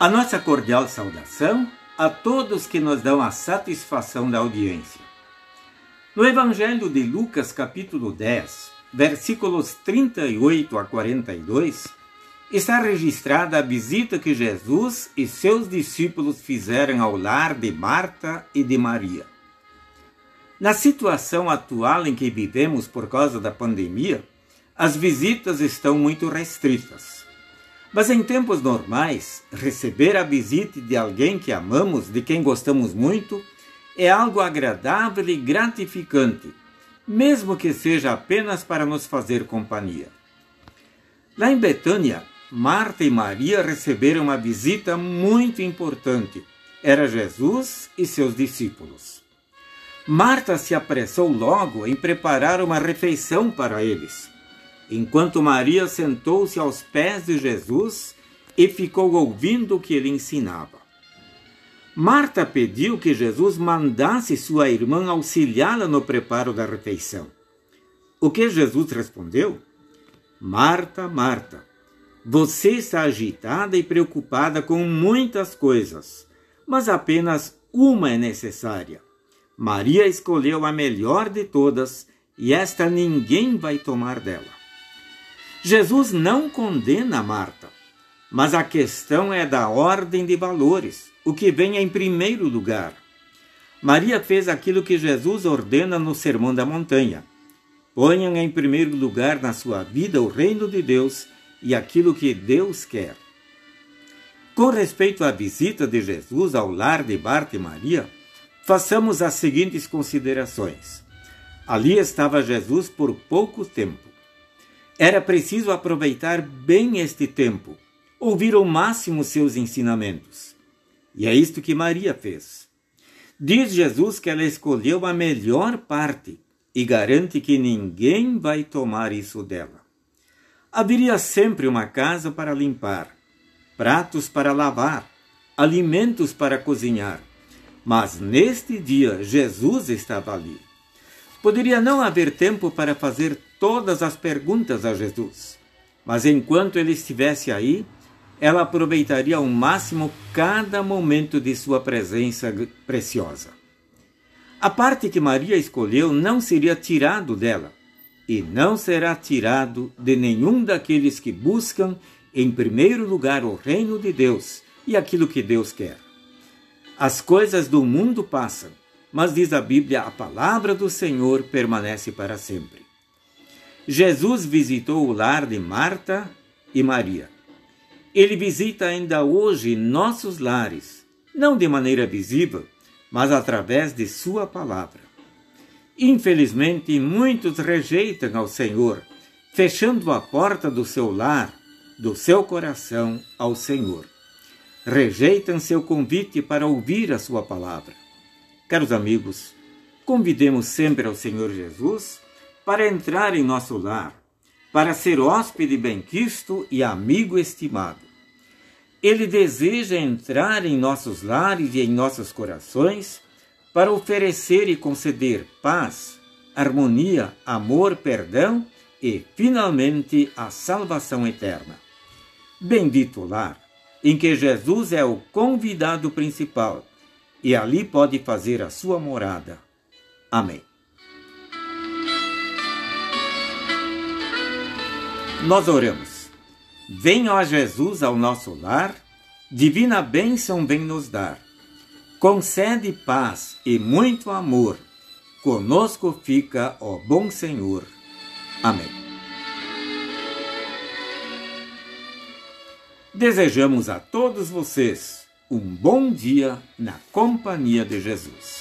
A nossa cordial saudação a todos que nos dão a satisfação da audiência. No Evangelho de Lucas, capítulo 10, versículos 38 a 42, está registrada a visita que Jesus e seus discípulos fizeram ao lar de Marta e de Maria. Na situação atual em que vivemos por causa da pandemia, as visitas estão muito restritas. Mas em tempos normais, receber a visita de alguém que amamos, de quem gostamos muito, é algo agradável e gratificante, mesmo que seja apenas para nos fazer companhia. Lá em Betânia, Marta e Maria receberam uma visita muito importante. Era Jesus e seus discípulos. Marta se apressou logo em preparar uma refeição para eles enquanto Maria sentou-se aos pés de Jesus e ficou ouvindo o que ele ensinava. Marta pediu que Jesus mandasse sua irmã auxiliá-la no preparo da refeição. O que Jesus respondeu? Marta, Marta, você está agitada e preocupada com muitas coisas, mas apenas uma é necessária. Maria escolheu a melhor de todas e esta ninguém vai tomar dela. Jesus não condena Marta, mas a questão é da ordem de valores, o que vem em primeiro lugar. Maria fez aquilo que Jesus ordena no Sermão da Montanha. Ponham em primeiro lugar na sua vida o reino de Deus e aquilo que Deus quer. Com respeito à visita de Jesus ao lar de Marta e Maria, façamos as seguintes considerações. Ali estava Jesus por pouco tempo. Era preciso aproveitar bem este tempo, ouvir ao máximo seus ensinamentos. E é isto que Maria fez. Diz Jesus que ela escolheu a melhor parte e garante que ninguém vai tomar isso dela. Haveria sempre uma casa para limpar, pratos para lavar, alimentos para cozinhar. Mas neste dia Jesus estava ali. Poderia não haver tempo para fazer todas as perguntas a Jesus, mas enquanto ele estivesse aí, ela aproveitaria ao máximo cada momento de sua presença preciosa. A parte que Maria escolheu não seria tirado dela, e não será tirado de nenhum daqueles que buscam em primeiro lugar o reino de Deus e aquilo que Deus quer. As coisas do mundo passam, mas diz a Bíblia: a palavra do Senhor permanece para sempre. Jesus visitou o lar de Marta e Maria. Ele visita ainda hoje nossos lares, não de maneira visível, mas através de Sua palavra. Infelizmente, muitos rejeitam ao Senhor, fechando a porta do seu lar, do seu coração ao Senhor. Rejeitam seu convite para ouvir a Sua palavra. Caros amigos, convidemos sempre ao Senhor Jesus para entrar em nosso lar, para ser hóspede benquisto e amigo estimado. Ele deseja entrar em nossos lares e em nossos corações para oferecer e conceder paz, harmonia, amor, perdão e, finalmente, a salvação eterna. Bendito lar, em que Jesus é o convidado principal e ali pode fazer a sua morada. Amém. Nós oramos. Venha a Jesus ao nosso lar, divina bênção vem nos dar. Concede paz e muito amor. Conosco fica, ó bom Senhor. Amém. Desejamos a todos vocês um bom dia na companhia de Jesus.